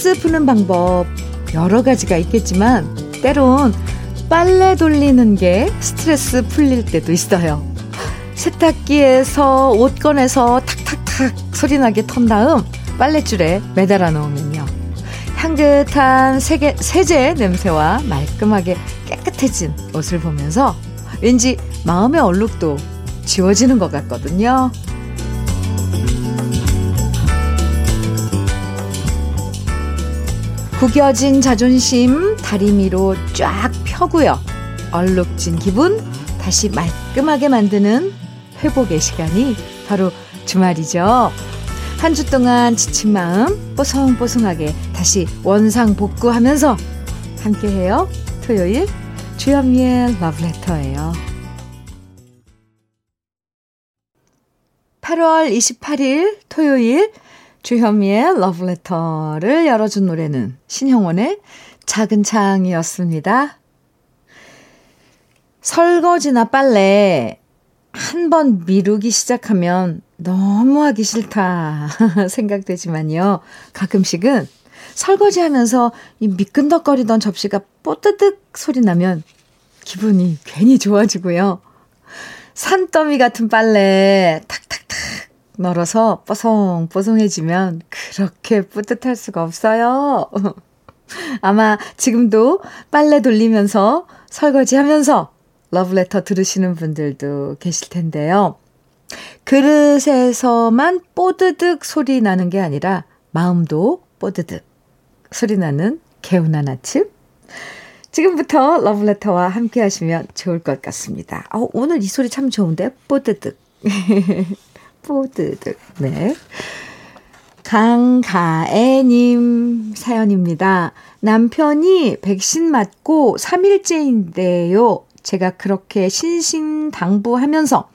스트레스 푸는 방법 여러 가지가 있겠지만 때론 빨래 돌리는 게 스트레스 풀릴 때도 있어요. 세탁기에서 옷 꺼내서 탁탁탁 소리나게 턴 다음 빨랫줄에 매달아 놓으면요. 향긋한 세게, 세제 냄새와 말끔하게 깨끗해진 옷을 보면서 왠지 마음의 얼룩도 지워지는 것 같거든요. 구겨진 자존심 다리미로 쫙 펴고요. 얼룩진 기분 다시 말끔하게 만드는 회복의 시간이 바로 주말이죠. 한 주 동안 지친 마음 뽀송뽀송하게 다시 원상 복구하면서 함께해요. 토요일 주현미의 러브레터예요. 8월 28일 토요일 주현미의 러브레터를 열어준 노래는 신형원의 작은 창이었습니다. 설거지나 빨래 한 번 미루기 시작하면 너무 하기 싫다 생각되지만요. 가끔씩은 설거지 하면서 이 미끈덕거리던 접시가 뽀뜨득 소리 나면 기분이 괜히 좋아지고요. 산더미 같은 빨래 탁탁탁 널어서 뽀송뽀송해지면 그렇게 뿌듯할 수가 없어요. 아마 지금도 빨래 돌리면서 설거지 하면서 러브레터 들으시는 분들도 계실 텐데요. 그릇에서만 뽀드득 소리 나는 게 아니라 마음도 뽀드득 소리 나는 개운한 아침. 지금부터 러브레터와 함께 하시면 좋을 것 같습니다. 어, 오늘 이 소리 참 좋은데? 뽀드득. 뽀드득. 네. 강가애님 사연입니다. 남편이 백신 맞고 3일째인데요. 제가 그렇게 신신당부하면서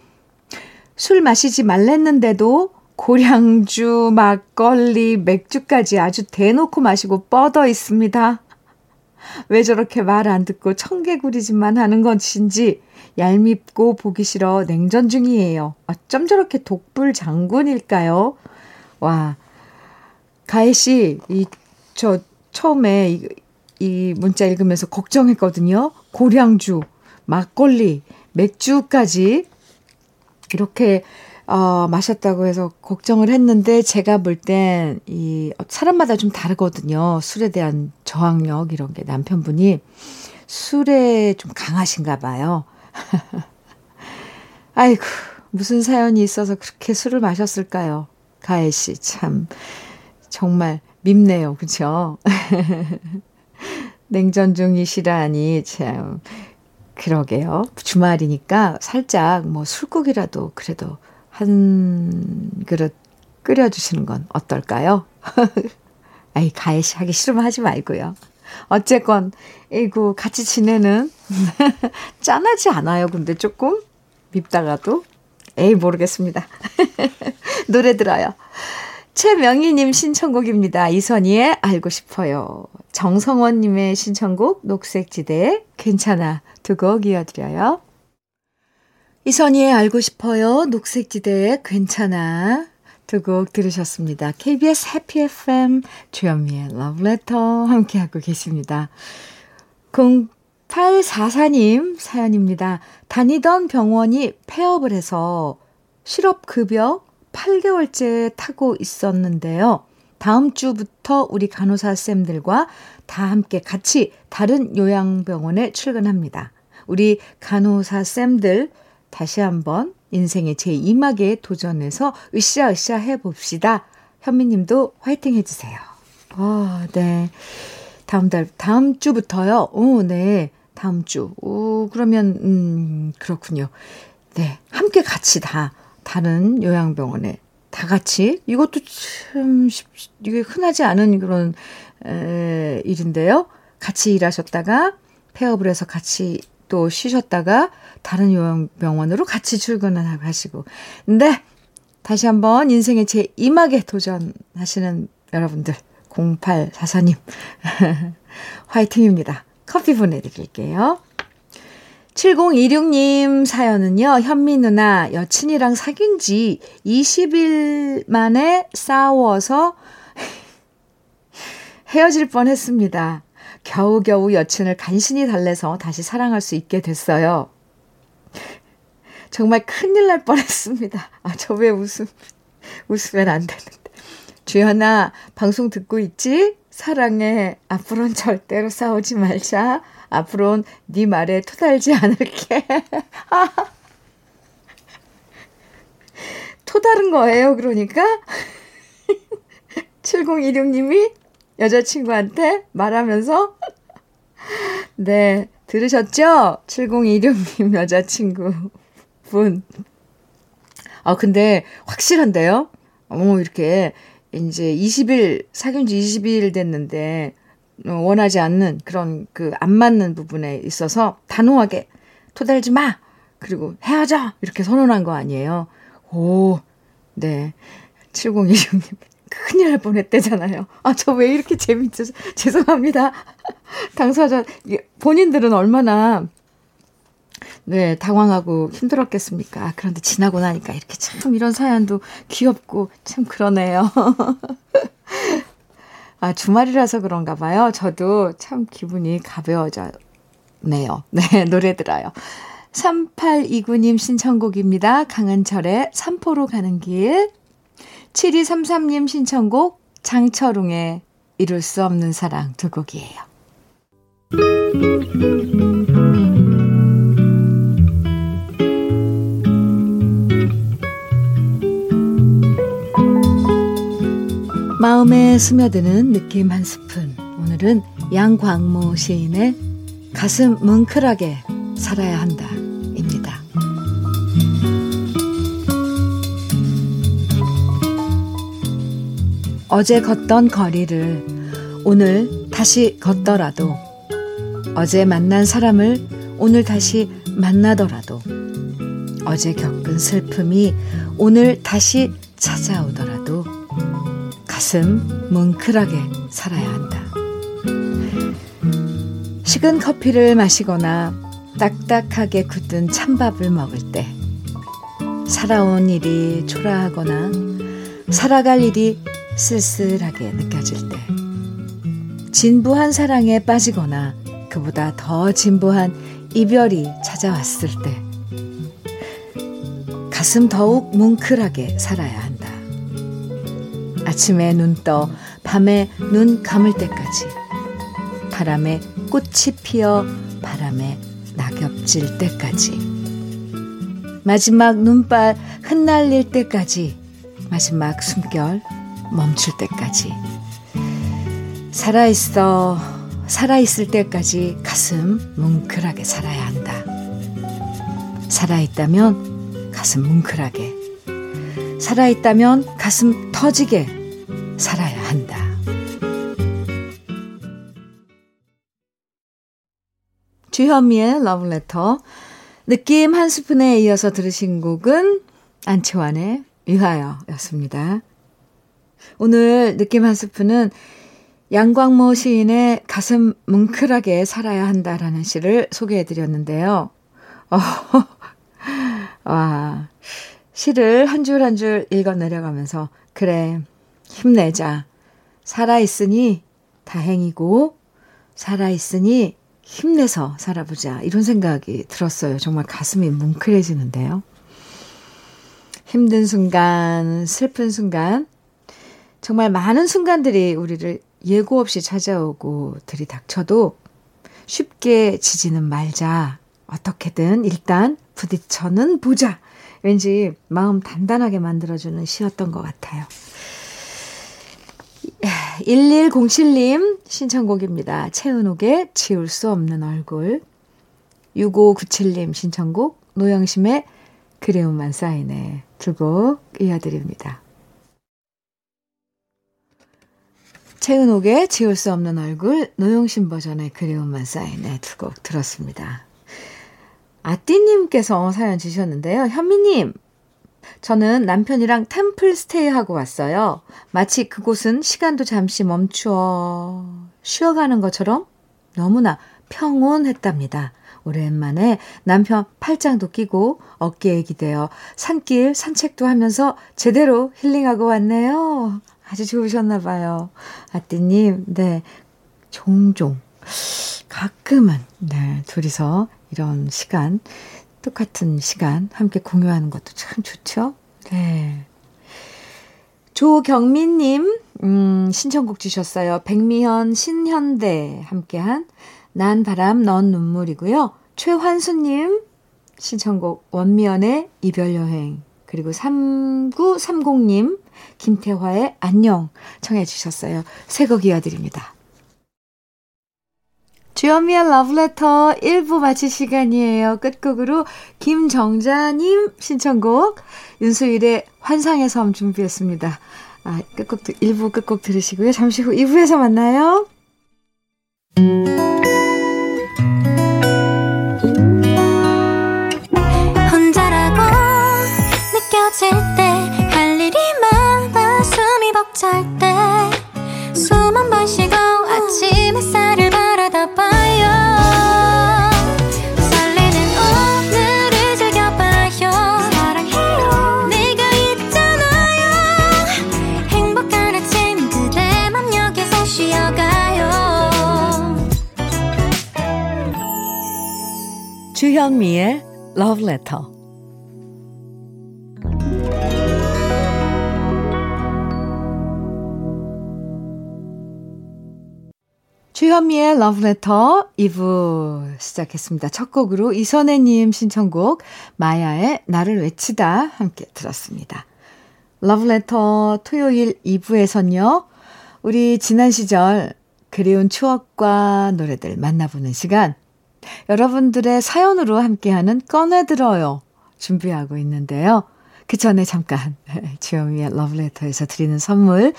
술 마시지 말랬는데도 고량주, 막걸리, 맥주까지 아주 대놓고 마시고 뻗어 있습니다. 왜 저렇게 말 안 듣고 청개구리짓만 하는 것인지 얄밉고 보기 싫어 냉전 중이에요. 어쩜 저렇게 독불 장군일까요? 와, 가혜 씨, 이, 저, 처음에 이, 이 문자 읽으면서 걱정했거든요. 고량주, 막걸리, 맥주까지 이렇게 어, 마셨다고 해서 걱정을 했는데 제가 볼 땐 이 사람마다 좀 다르거든요. 술에 대한 저항력 이런 게 남편분이 술에 좀 강하신가 봐요. 아이고, 무슨 사연이 있어서 그렇게 술을 마셨을까요? 가혜 씨, 참, 정말 밉네요. 그쵸? 냉전 중이시라니, 참, 그러게요. 주말이니까 살짝 뭐 술국이라도 그래도 한 그릇 끓여주시는 건 어떨까요? 아이, 가해 하기 싫으면 하지 말고요. 어쨌건, 이고 같이 지내는, 짠하지 않아요. 근데 조금 밉다가도. 에이, 모르겠습니다. 노래 들어요. 최명희님 신청곡입니다. 이선희의 알고 싶어요. 정성원님의 신청곡 녹색지대 괜찮아 두 곡 이어드려요. 이선희의 알고 싶어요. 녹색지대의 괜찮아 두 곡 들으셨습니다. KBS 해피 FM 주현미의 러브레터 함께하고 계십니다. 0844님 사연입니다. 다니던 병원이 폐업을 해서 실업급여 8개월째 타고 있었는데요. 다음 주부터 우리 간호사 쌤들과 다 함께 같이 다른 요양병원에 출근합니다. 우리 간호사 쌤들 다시 한번 인생의 제2막에 도전해서 으쌰으쌰 해봅시다. 현미님도 화이팅 해주세요. 아, 네. 다음 달, 다음 주부터요. 오, 네. 다음 주. 오, 그러면, 음, 그렇군요. 네. 함께 같이 다 다른 요양병원에 다 같이 이것도 참 이게 흔하지 않은 그런 에, 일인데요. 같이 일하셨다가 폐업을 해서 같이 또 쉬셨다가 다른 요양병원으로 같이 출근을 하시고. 근데 다시 한번 인생의 제 2막에 도전하시는 여러분들 0844님 화이팅입니다. 커피 보내드릴게요. 7026님 사연은요, 현미 누나 여친이랑 사귄 지 20일 만에 싸워서 헤어질 뻔 했습니다. 겨우겨우 여친을 간신히 달래서 다시 사랑할 수 있게 됐어요. 정말 큰일 날 뻔했습니다. 아, 저 왜 웃음, 웃으면 안 되는데. 주연아, 방송 듣고 있지? 사랑해. 앞으로는 절대로 싸우지 말자. 앞으로는 네 말에 토달지 않을게. 토다른 거예요, 그러니까? 7016님이 여자친구한테 말하면서 네, 들으셨죠? 7016님 여자친구 분. 아, 근데 확실한데요? 어, 이렇게 이제 20일, 사귄 지 20일 됐는데 어, 원하지 않는 그런 그 안 맞는 부분에 있어서 단호하게 토달지 마! 그리고 헤어져! 이렇게 선언한 거 아니에요. 오, 네. 7016님. 큰일 날 뻔했대잖아요. 아, 저 왜 이렇게 재밌죠? 죄송합니다. 당사자, 본인들은 얼마나, 네, 당황하고 힘들었겠습니까? 그런데 지나고 나니까 이렇게 참 이런 사연도 귀엽고 참 그러네요. 아, 주말이라서 그런가 봐요. 저도 참 기분이 가벼워져네요. 네, 노래 들어요. 3829님 신청곡입니다. 강은철의 삼포로 가는 길. 7233님 신청곡 장철웅의 이룰 수 없는 사랑 두 곡이에요. 마음에 스며드는 느낌 한 스푼. 오늘은 양광모 시인의 가슴 뭉클하게 살아야 한다. 어제 걷던 거리를 오늘 다시 걷더라도 어제 만난 사람을 오늘 다시 만나더라도 어제 겪은 슬픔이 오늘 다시 찾아오더라도 가슴 뭉클하게 살아야 한다. 식은 커피를 마시거나 딱딱하게 굳은 찬밥을 먹을 때 살아온 일이 초라하거나 살아갈 일이 쓸쓸하게 느껴질 때, 진부한 사랑에 빠지거나 그보다 더 진부한 이별이 찾아왔을 때, 가슴 더욱 뭉클하게 살아야 한다. 아침에 눈 떠, 밤에 눈 감을 때까지, 바람에 꽃이 피어 바람에 낙엽질 때까지, 마지막 눈발 흩날릴 때까지, 마지막 숨결 멈출 때까지. 살아있어, 살아있을 때까지 가슴 뭉클하게 살아야 한다. 살아있다면 가슴 뭉클하게. 살아있다면 가슴 터지게 살아야 한다. 주현미의 러브레터. 느낌 한 스푼에 이어서 들으신 곡은 안치환의 위하여였습니다. 오늘 느낌 한 스푼은 양광모 시인의 가슴 뭉클하게 살아야 한다라는 시를 소개해 드렸는데요. 어, 와, 시를 한 줄 한 줄 읽어 내려가면서, 그래, 힘내자. 살아있으니 다행이고, 살아있으니 힘내서 살아보자. 이런 생각이 들었어요. 정말 가슴이 뭉클해지는데요. 힘든 순간, 슬픈 순간, 정말 많은 순간들이 우리를 예고 없이 찾아오고 들이닥쳐도 쉽게 지지는 말자. 어떻게든 일단 부딪혀는 보자. 왠지 마음 단단하게 만들어주는 시였던 것 같아요. 1107님 신청곡입니다. 채은옥의 지울 수 없는 얼굴. 6597님 신청곡 노영심의 그리움만 쌓이네. 두곡 이어드립니다. 최은옥의 지울 수 없는 얼굴, 노용신 버전의 그리움만 쌓이네 두 곡 들었습니다. 아띠님께서 사연 주셨는데요. 현미님, 저는 남편이랑 템플 스테이 하고 왔어요. 마치 그곳은 시간도 잠시 멈추어 쉬어가는 것처럼 너무나 평온했답니다. 오랜만에 남편 팔짱도 끼고 어깨에 기대어 산길 산책도 하면서 제대로 힐링하고 왔네요. 아주 좋으셨나 봐요. 아띠님, 네. 종종, 가끔은, 네, 둘이서 이런 시간, 똑같은 시간 함께 공유하는 것도 참 좋죠? 네. 조경민님, 음, 신청곡 주셨어요. 백미현, 신현대 함께한 난 바람, 넌 눈물이고요. 최환수님, 신청곡 원미연의 이별여행. 그리고 3930님, 김태화의 안녕 청해 주셨어요. 새곡 이어드립니다. 주현미의 러브레터 1부 마칠 시간이에요. 끝곡으로 김정자님 신청곡 윤수일의 환상의 섬 준비했습니다. 아, 끝곡, 1부 끝곡 들으시고요. 잠시 후 2부에서 만나요. 숨이 벅찰 때숨 한 번 쉬고 아침 햇살을 주현미의 Letter. 주현미의 Letter 2부 시작했습니다. 첫 곡으로 이선혜님 신청곡 마야의 나를 외치다 함께 들었습니다. Letter 토요일 2부에선요. 우리 지난 시절 그리운 추억과 노래들 만나보는 시간 여러분들의 사연으로 함께하는 꺼내들어요. 준비하고 있는데요. 그 전에 잠깐 주영미의 러브레터에서 드리는 선물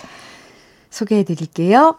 소개해 드릴게요.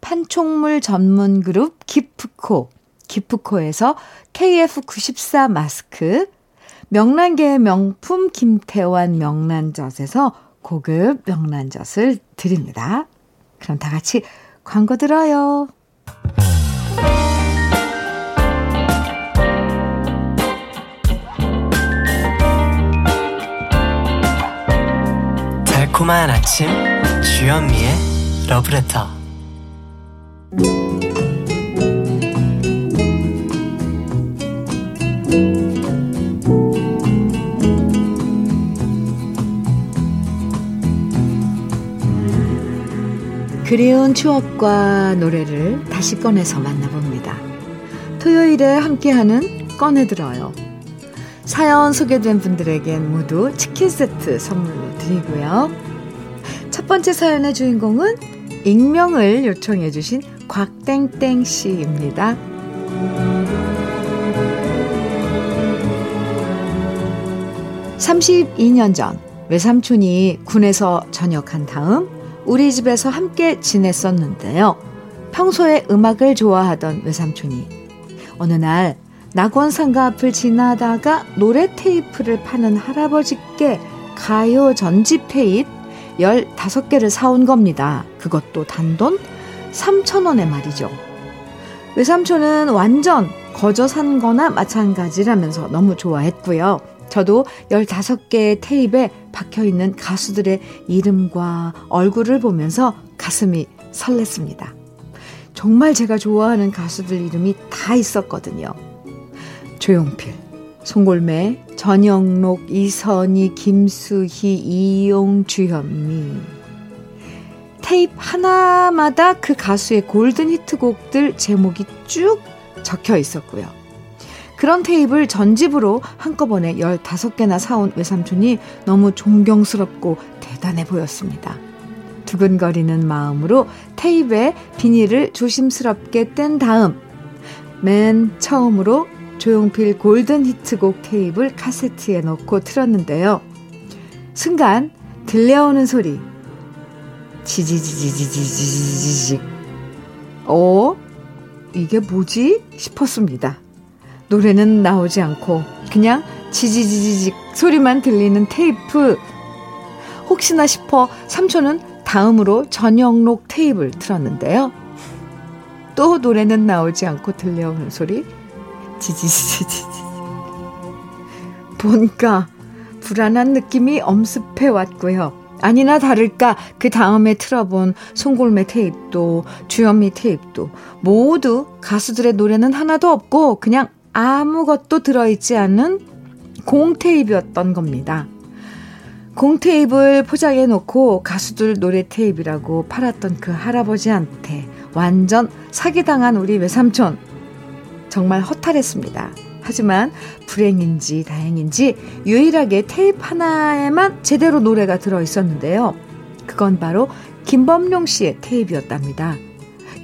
판촉물 전문 그룹 기프코, 기프코에서 KF94 마스크, 명란계의 명품 김태환 명란젓에서 고급 명란젓을 드립니다. 그럼 다 같이 광고 들어요. 달콤한 아침 주현미의 러브레터 그리운 추억과 노래를 다시 꺼내서 만나봅니다. 토요일에 함께하는 꺼내들어요. 사연 소개된 분들에겐 모두 치킨 세트 선물로 드리고요. 첫 번째 사연의 주인공은 익명을 요청해 주신 곽땡땡 씨입니다. (32년) 전 외삼촌이 군에서 전역한 다음 우리 집에서 함께 지냈었는데요. 평소에 음악을 좋아하던 외삼촌이 어느 날 낙원상가 앞을 지나다가 노래 테이프를 파는 할아버지께 가요 전집 테이프 15개를 사온 겁니다. 그것도 단돈 3,000원에 말이죠. 외삼촌은 완전 거저 산 거나 마찬가지라면서 너무 좋아했고요. 저도 15개의 테이프에 박혀 있는 가수들의 이름과 얼굴을 보면서 가슴이 설렜습니다. 정말 제가 좋아하는 가수들 이름이 다 있었거든요. 조용필, 송골매, 전영록, 이선희, 김수희, 이용, 주현미. 테이프 하나마다 그 가수의 골든 히트곡들 제목이 쭉 적혀 있었고요. 그런 테이프를 전집으로 한꺼번에 15개나 사온 외삼촌이 너무 존경스럽고 대단해 보였습니다. 두근거리는 마음으로 테이프에 비닐을 조심스럽게 뗀 다음 맨 처음으로 조용필 골든 히트곡 테이블 카세트에 넣고 틀었는데요. 순간 들려오는 소리. 지지지지지지지지. 어? 이게 뭐지? 싶었습니다. 노래는 나오지 않고 그냥 지지지지직 소리만 들리는 테이프. 혹시나 싶어 삼촌은 다음으로 전영록 테이프를 틀었는데요. 또 노래는 나오지 않고 들려오는 소리. 지지지지지. 뭔가 불안한 느낌이 엄습해 왔고요. 아니나 다를까 그 다음에 틀어본 송골매 테이프도 주현미 테이프도 모두 가수들의 노래는 하나도 없고 그냥 아무것도 들어있지 않은 공 테이프였던 겁니다. 공 테이프를 포장해 놓고 가수들 노래 테이프라고 팔았던 그 할아버지한테 완전 사기당한 우리 외삼촌. 정말 허탈했습니다. 하지만 불행인지 다행인지 유일하게 테이프 하나에만 제대로 노래가 들어 있었는데요. 그건 바로 김범용 씨의 테이프였답니다.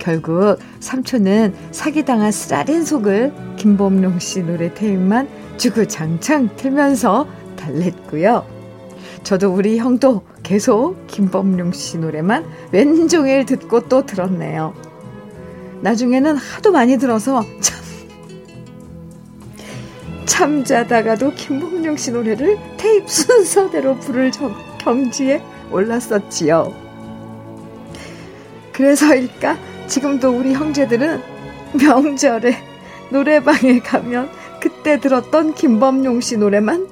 결국 삼촌은 사기당한 쓰라린 속을 김범용 씨 노래 테이프만 주구장창 틀면서 달랬고요. 저도 우리 형도 계속 김범용 씨 노래만 왼종일 듣고 또 들었네요. 나중에는 하도 많이 들어서 참 잠자다가도 김범용 씨 노래를 테이프 순서대로 부를 경지에 올랐었지요. 그래서일까 지금도 우리 형제들은 명절에 노래방에 가면 그때 들었던 김범용 씨 노래만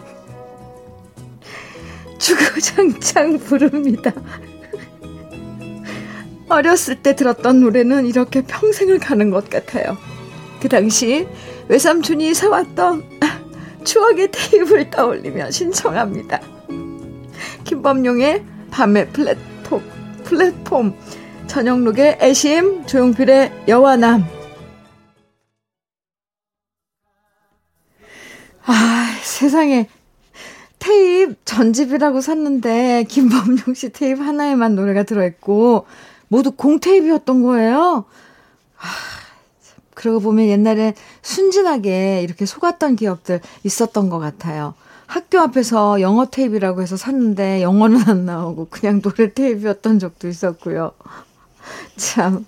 주구장창 부릅니다. 어렸을 때 들었던 노래는 이렇게 평생을 가는 것 같아요. 그 당시 외삼촌이 사왔던 추억의 테이블 떠올리며 신청합니다. 김범용의 밤의 플랫톱, 플랫폼, 전영록의 애심, 조용필의 여와남. 아, 세상에. 테이프 전집이라고 샀는데, 김범용 씨 테이프 하나에만 노래가 들어있고, 모두 공테이프였던 거예요. 아, 그러고 보면 옛날에 순진하게 이렇게 속았던 기억들 있었던 것 같아요. 학교 앞에서 영어 테이프라고 해서 샀는데 영어는 안 나오고 그냥 노래 테이프였던 적도 있었고요. 참,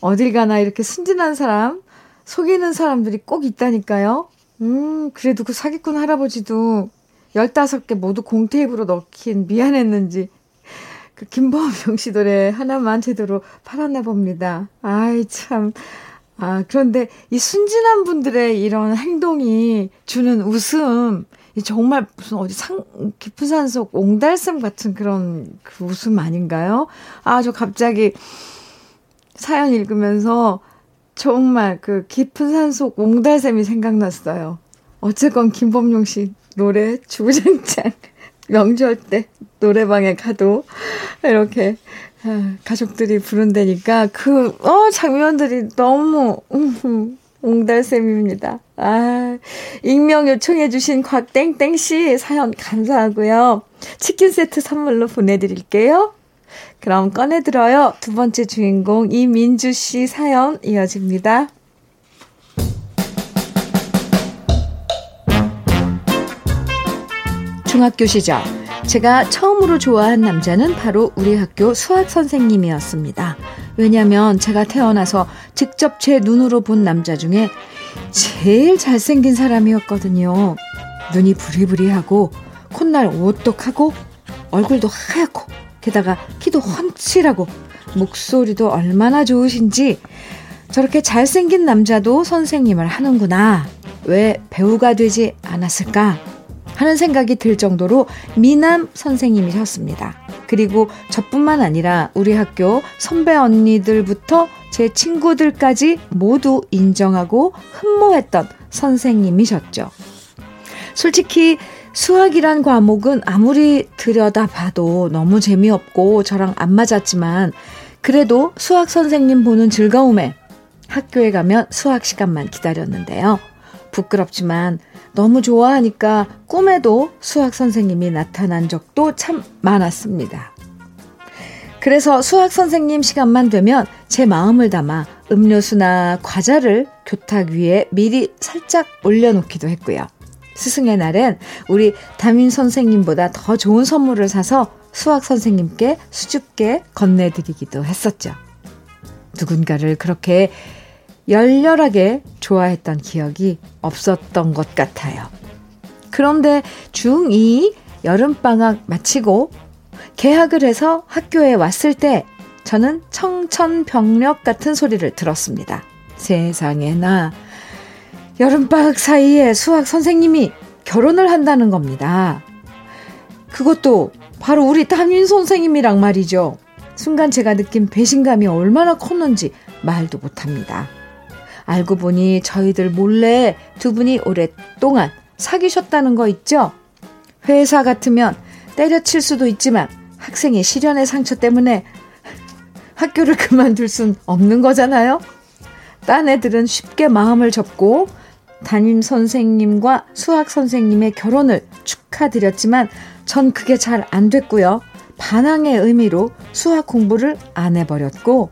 어딜 가나 이렇게 순진한 사람, 속이는 사람들이 꼭 있다니까요. 음, 그래도 그 사기꾼 할아버지도 15개 모두 공테이프로 넣긴 미안했는지 그 김범용 씨 노래 하나만 제대로 팔았나 봅니다. 아이, 참. 아, 그런데 이 순진한 분들의 이런 행동이 주는 웃음, 정말 무슨 어디 상, 깊은 산속 옹달샘 같은 그런 그 웃음 아닌가요? 아, 저 갑자기 사연 읽으면서 정말 그 깊은 산속 옹달샘이 생각났어요. 어쨌건 김범용 씨 노래 주구장창 명절 때 노래방에 가도 이렇게 아, 가족들이 부른다니까 그, 어, 장면들이 너무, 음, 옹달샘입니다. 아, 익명 요청해주신 곽땡땡씨 사연 감사하고요. 치킨 세트 선물로 보내드릴게요. 그럼 꺼내들어요. 두 번째 주인공 이민주씨 사연 이어집니다. 중학교 시절 제가 처음으로 좋아한 남자는 바로 우리 학교 수학 선생님이었습니다. 왜냐면 제가 태어나서 직접 제 눈으로 본 남자 중에 제일 잘생긴 사람이었거든요. 눈이 부리부리하고 콧날 오똑하고 얼굴도 하얗고 게다가 키도 훤칠하고 목소리도 얼마나 좋으신지 저렇게 잘생긴 남자도 선생님을 하는구나. 왜 배우가 되지 않았을까? 하는 생각이 들 정도로 미남 선생님이셨습니다. 그리고 저뿐만 아니라 우리 학교 선배 언니들부터 제 친구들까지 모두 인정하고 흠모했던 선생님이셨죠. 솔직히 수학이란 과목은 아무리 들여다봐도 너무 재미없고 저랑 안 맞았지만 그래도 수학 선생님 보는 즐거움에 학교에 가면 수학 시간만 기다렸는데요. 부끄럽지만 너무 좋아하니까 꿈에도 수학 선생님이 나타난 적도 참 많았습니다. 그래서 수학 선생님 시간만 되면 제 마음을 담아 음료수나 과자를 교탁 위에 미리 살짝 올려놓기도 했고요. 스승의 날엔 우리 담임 선생님보다 더 좋은 선물을 사서 수학 선생님께 수줍게 건네드리기도 했었죠. 누군가를 그렇게 열렬하게 좋아했던 기억이 없었던 것 같아요. 그런데 중2 여름방학 마치고 개학을 해서 학교에 왔을 때 저는 청천벽력 같은 소리를 들었습니다. 세상에나 여름방학 사이에 수학 선생님이 결혼을 한다는 겁니다. 그것도 바로 우리 담임 선생님이랑 말이죠. 순간 제가 느낀 배신감이 얼마나 컸는지 말도 못합니다. 알고 보니 저희들 몰래 두 분이 오랫동안 사귀셨다는 거 있죠? 회사 같으면 때려칠 수도 있지만 학생의 시련의 상처 때문에 학교를 그만둘 순 없는 거잖아요? 딴 애들은 쉽게 마음을 접고 담임 선생님과 수학 선생님의 결혼을 축하드렸지만 전 그게 잘 안 됐고요. 반항의 의미로 수학 공부를 안 해버렸고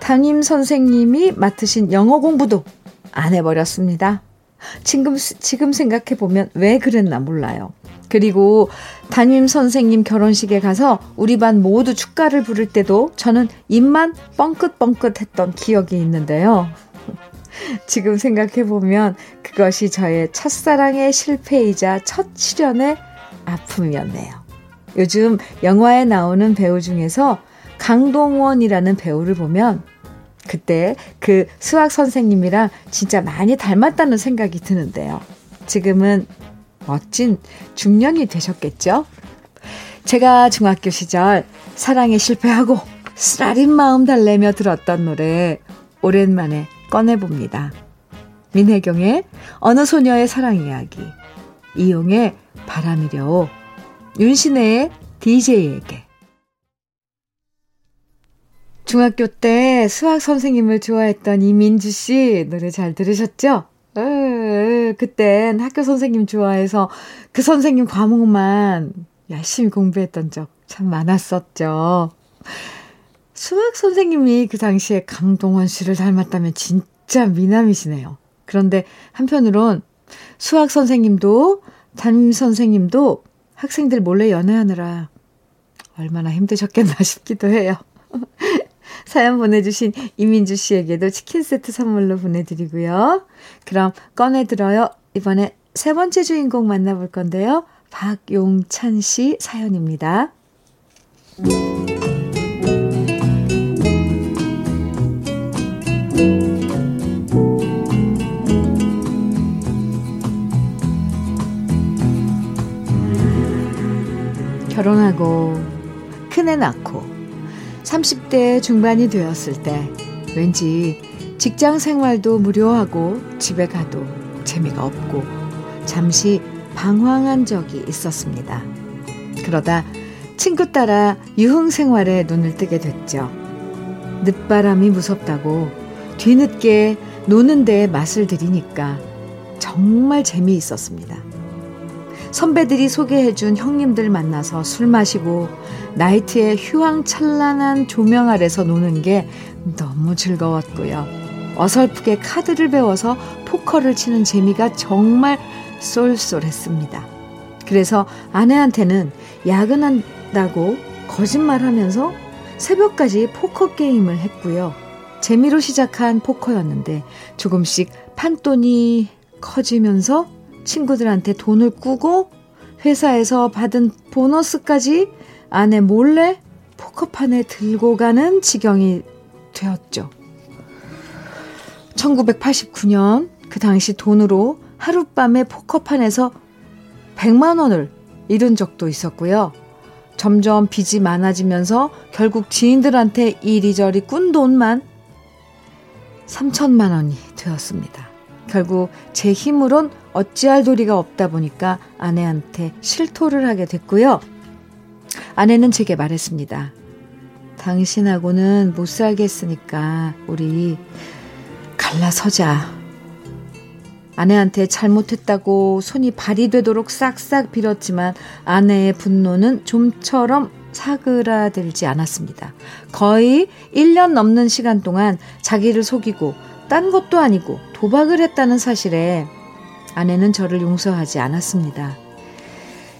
담임 선생님이 맡으신 영어 공부도 안 해버렸습니다. 지금, 지금 생각해보면 왜 그랬나 몰라요. 그리고 담임 선생님 결혼식에 가서 우리 반 모두 축가를 부를 때도 저는 입만 뻥긋뻥긋 했던 기억이 있는데요. 지금 생각해보면 그것이 저의 첫사랑의 실패이자 첫 실연의 아픔이었네요. 요즘 영화에 나오는 배우 중에서 강동원이라는 배우를 보면 그때 그 수학 선생님이랑 진짜 많이 닮았다는 생각이 드는데요. 지금은 멋진 중년이 되셨겠죠? 제가 중학교 시절 사랑에 실패하고 쓰라린 마음 달래며 들었던 노래 오랜만에 꺼내봅니다. 민혜경의 어느 소녀의 사랑 이야기, 이용의 바람이려, 윤신혜의 DJ에게. 중학교 때 수학 선생님을 좋아했던 이민주 씨 노래 잘 들으셨죠? 에, 그땐 학교 선생님 좋아해서 그 선생님 과목만 열심히 공부했던 적 참 많았었죠. 수학 선생님이 그 당시에 강동원 씨를 닮았다면 진짜 미남이시네요. 그런데 한편으론 수학 선생님도 담임 선생님도 학생들 몰래 연애하느라 얼마나 힘드셨겠나 싶기도 해요. 사연 보내주신 이민주 씨에게도 치킨 세트 선물로 보내드리고요. 그럼 꺼내들어요. 이번에 세 번째 주인공 만나볼 건데요. 박용찬 씨 사연입니다. 결혼하고 큰애 낳고 30대 중반이 되었을 때 왠지 직장 생활도 무료하고 집에 가도 재미가 없고 잠시 방황한 적이 있었습니다. 그러다 친구 따라 유흥 생활에 눈을 뜨게 됐죠. 늦바람이 무섭다고 뒤늦게 노는 데 맛을 들이니까 정말 재미있었습니다. 선배들이 소개해준 형님들 만나서 술 마시고 나이트의 휘황찬란한 조명 아래서 노는 게 너무 즐거웠고요. 어설프게 카드를 배워서 포커를 치는 재미가 정말 쏠쏠했습니다. 그래서 아내한테는 야근한다고 거짓말하면서 새벽까지 포커 게임을 했고요. 재미로 시작한 포커였는데 조금씩 판돈이 커지면서 친구들한테 돈을 꾸고 회사에서 받은 보너스까지 아내 몰래 포커판에 들고 가는 지경이 되었죠. 1989년 그 당시 돈으로 하룻밤에 포커판에서 100만 원을 잃은 적도 있었고요. 점점 빚이 많아지면서 결국 지인들한테 이리저리 꾼 돈만 3천만 원이 되었습니다. 결국 제 힘으론 어찌할 도리가 없다 보니까 아내한테 실토를 하게 됐고요. 아내는 제게 말했습니다. 당신하고는 못 살겠으니까 우리 갈라서자. 아내한테 잘못했다고 손이 발이 되도록 싹싹 빌었지만 아내의 분노는 좀처럼 사그라들지 않았습니다. 거의 1년 넘는 시간 동안 자기를 속이고 딴 것도 아니고 도박을 했다는 사실에 아내는 저를 용서하지 않았습니다.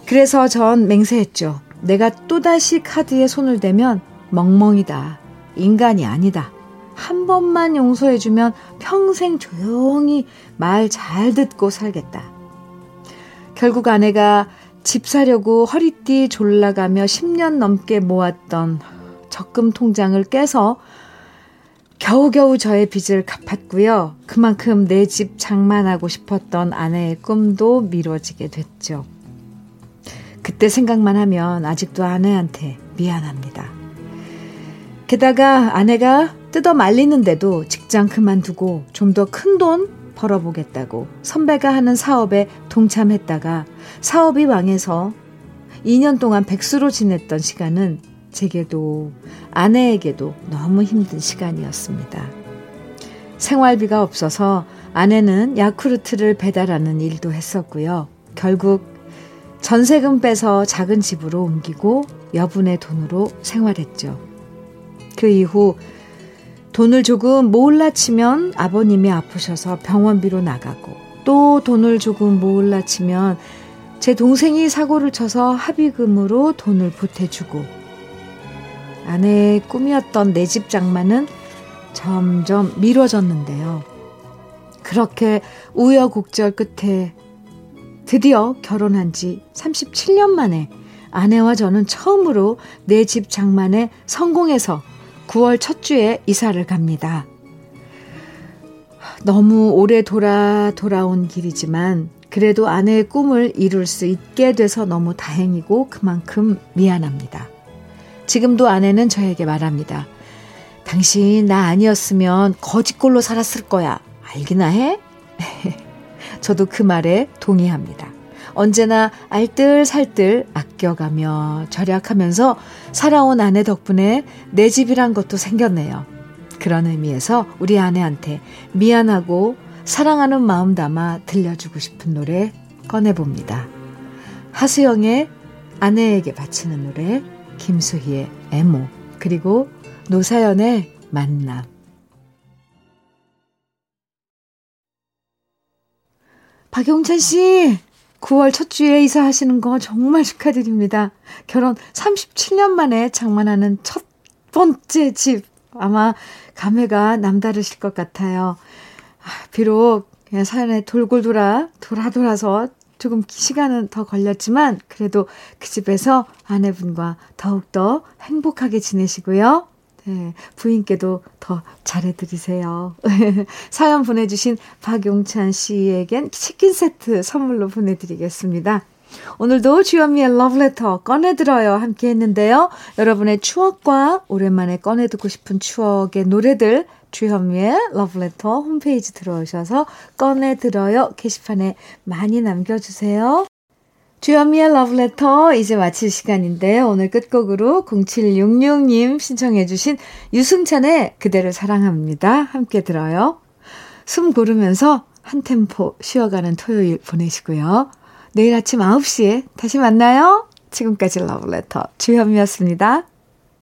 그래서 전 맹세했죠. 내가 또다시 카드에 손을 대면 멍멍이다. 인간이 아니다. 한 번만 용서해주면 평생 조용히 말 잘 듣고 살겠다. 결국 아내가 집 사려고 허리띠 졸라가며 10년 넘게 모았던 적금 통장을 깨서 겨우겨우 저의 빚을 갚았고요. 그만큼 내 집 장만하고 싶었던 아내의 꿈도 미뤄지게 됐죠. 그때 생각만 하면 아직도 아내한테 미안합니다. 게다가 아내가 뜯어 말리는데도 직장 그만두고 좀 더 큰 돈 벌어보겠다고 선배가 하는 사업에 동참했다가 사업이 망해서 2년 동안 백수로 지냈던 시간은 제게도 아내에게도 너무 힘든 시간이었습니다. 생활비가 없어서 아내는 야쿠르트를 배달하는 일도 했었고요. 결국 전세금 빼서 작은 집으로 옮기고 여분의 돈으로 생활했죠. 그 이후 돈을 조금 몰라 치면 아버님이 아프셔서 병원비로 나가고 또 돈을 조금 몰라 치면 제 동생이 사고를 쳐서 합의금으로 돈을 보태주고 아내의 꿈이었던 내 집 장만은 점점 미뤄졌는데요. 그렇게 우여곡절 끝에 드디어 결혼한 지 37년 만에 아내와 저는 처음으로 내 집 장만에 성공해서 9월 첫 주에 이사를 갑니다. 너무 오래 돌아 돌아온 길이지만 그래도 아내의 꿈을 이룰 수 있게 돼서 너무 다행이고 그만큼 미안합니다. 지금도 아내는 저에게 말합니다. 당신 나 아니었으면 거짓골로 살았을 거야. 알기나 해? 저도 그 말에 동의합니다. 언제나 알뜰살뜰 아껴가며 절약하면서 살아온 아내 덕분에 내 집이란 것도 생겼네요. 그런 의미에서 우리 아내한테 미안하고 사랑하는 마음 담아 들려주고 싶은 노래 꺼내봅니다. 하수영의 아내에게 바치는 노래, 김수희의 애모, 그리고 노사연의 만남. 박용찬 씨, 9월 첫 주에 이사하시는 거 정말 축하드립니다. 결혼 37년 만에 장만하는 첫 번째 집. 아마 감회가 남다르실 것 같아요. 아, 비록 사연에 돌고 돌아, 돌아 돌아서 조금 시간은 더 걸렸지만 그래도 그 집에서 아내분과 더욱더 행복하게 지내시고요. 네, 부인께도 더 잘해드리세요. 사연 보내주신 박용찬 씨에겐 치킨 세트 선물로 보내드리겠습니다. 오늘도 주현미의 러브레터 꺼내들어요 함께 했는데요. 여러분의 추억과 오랜만에 꺼내듣고 싶은 추억의 노래들 주현미의 러브레터 홈페이지 들어오셔서 꺼내들어요 게시판에 많이 남겨주세요. 주현미의 러브레터 이제 마칠 시간인데요. 오늘 끝곡으로 0766님 신청해 주신 유승찬의 그대를 사랑합니다. 함께 들어요. 숨 고르면서 한 템포 쉬어가는 토요일 보내시고요. 내일 아침 9시에 다시 만나요. 지금까지 러브레터 주현미였습니다.